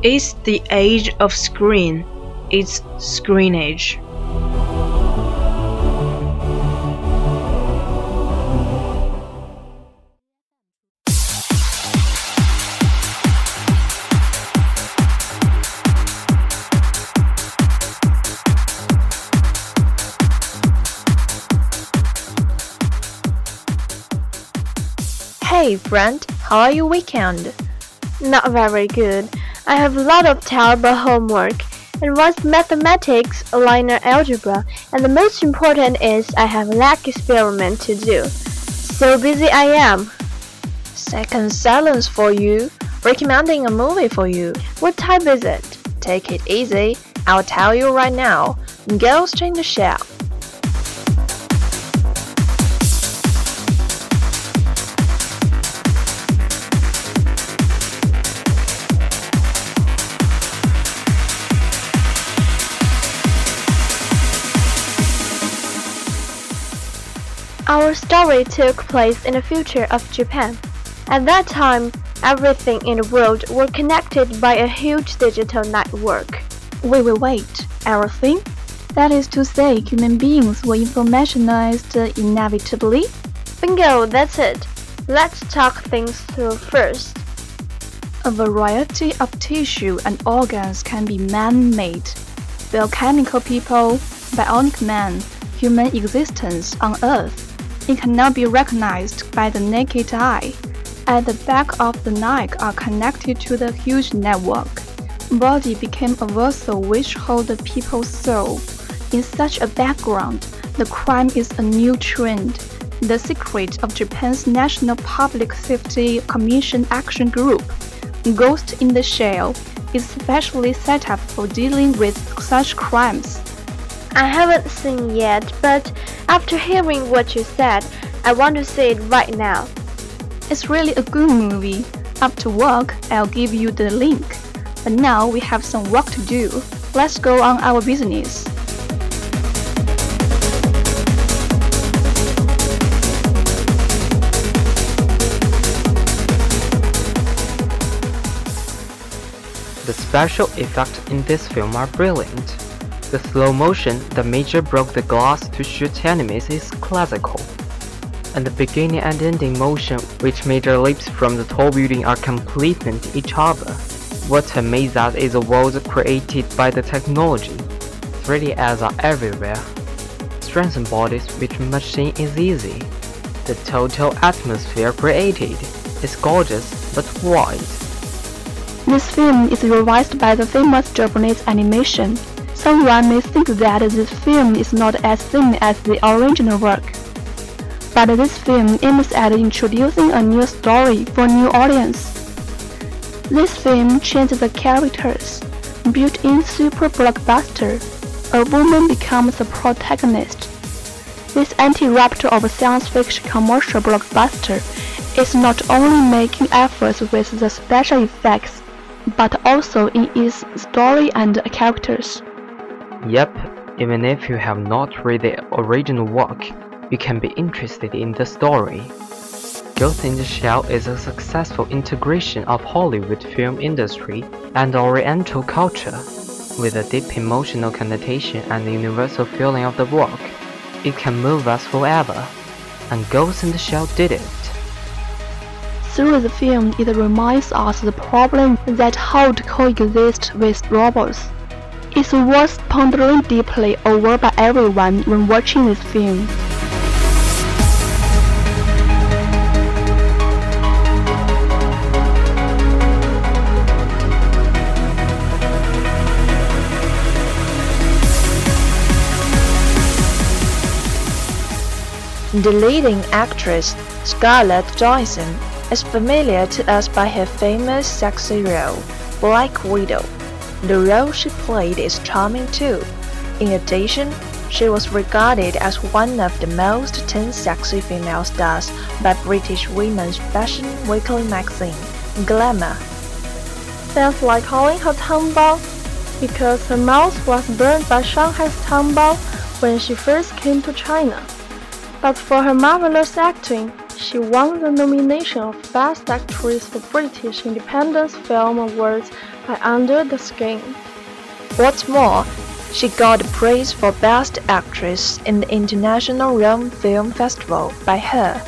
It's the age of screen. It's screen age. Hey friend, how are your weekend? Not very good. I have a lot of terrible homework. And one's mathematics, linear algebra, and the most important is I have lab experiment to do. So busy I am. Second silence for you. Recommending a movie for you. What type is it? Take it easy. I'll tell you right now. Ghost in the Shell. Our story took place in the future of Japan. At that time, everything in the world were connected by a huge digital network. Wait, wait, wait. Everything? That is to say, human beings were informationized inevitably? Bingo, that's it. Let's talk things through first. A variety of tissue and organs can be man-made. Biochemical people, bionic man, human existence on Earth. It cannot be recognized by the naked eye. At the back of the neck are connected to the huge network. Body became a vessel which hold the people's soul. In such a background, the crime is a new trend. The secret of Japan's National Public Safety Commission Action Group, Ghost in the Shell, is specially set up for dealing with such crimes. I haven't seen yet, but after hearing what you said, I want to see it right now. It's really a good movie. After work, I'll give you the link. But now we have some work to do. Let's go on our business. The special effects in this film are brilliant. The slow motion the Major broke the glass to shoot enemies is classical. And the beginning and ending motion which Major leaps from the tall building are complementing each other. What amazes us is a world created by the technology. 3D ads are everywhere. Strengthen bodies with machine is easy. The total atmosphere created is gorgeous but wide. This film is revised by the famous Japanese animation. Someone may think that this film is not as thin as the original work. But this film aims at introducing a new story for new audience. This film changes the characters, built-in super blockbuster. A woman becomes the protagonist. This anti-rupture of science fiction commercial blockbuster is not only making efforts with the special effects, but also in its story and characters. Yep, even if you have not read the original work, you can be interested in the story. Ghost in the Shell is a successful integration of Hollywood film industry and Oriental culture. With a deep emotional connotation and universal feeling of the work, it can move us forever. And Ghost in the Shell did it. Through the film, it reminds us the problem that how to coexist with robots. It's worth pondering deeply over by everyone when watching this film. The leading actress, Scarlett Johansson, is familiar to us by her famous sexy role, Black Widow. The role she played is charming too. In addition, she was regarded as one of the most 10 sexy female stars by British women's fashion weekly magazine, Glamour. Fans like calling her tomboy because her mouth was burned by Shanghai's tomboy when she first came to China. But for her marvelous acting, she won the nomination of Best Actress for British Independent Film Awards Under the Skin. What's more, she got the praise for Best Actress in the International Rome Film Festival by her.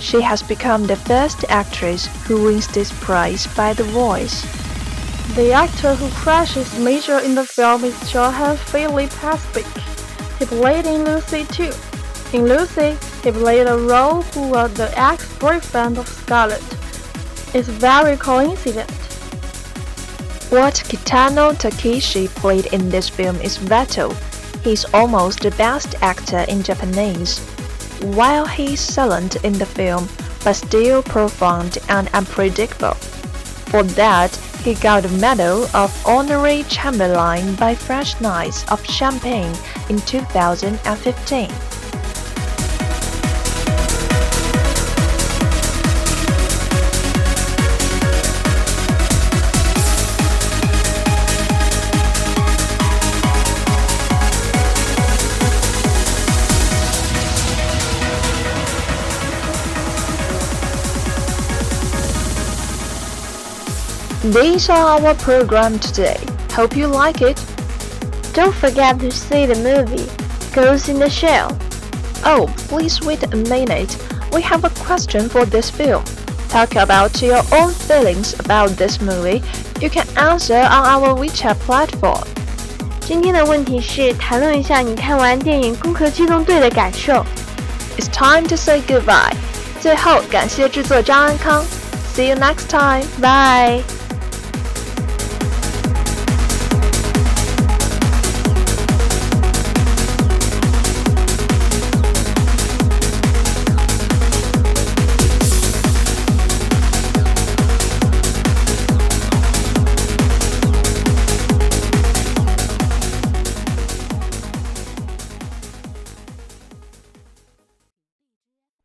She has become the first actress who wins this prize by The Voice. The actor who crashes major in the film is Johan Philip Asbæk. He played in Lucy too. In Lucy, he played a role who was the ex-boyfriend of Scarlett. It's very coincident. What Kitano Takeshi played in this film is Vato. He's almost the best actor in Japanese. While he's silent in the film, but still profound and unpredictable. For that, he got the Medal of Honorary Chamberlain by French Knights of Champagne in 2015. These are our program today. Hope you like it. Don't forget to see the movie Ghost in the Shell. Oh, please wait a minute. We have a question for this film. Talk about your own feelings about this movie. You can answer on our WeChat platform. 今天的问题是谈论一下你看完电影《攻壳机动队》的感受。 It's time to say goodbye. 最后，感谢制作张安康。See you next time. Bye.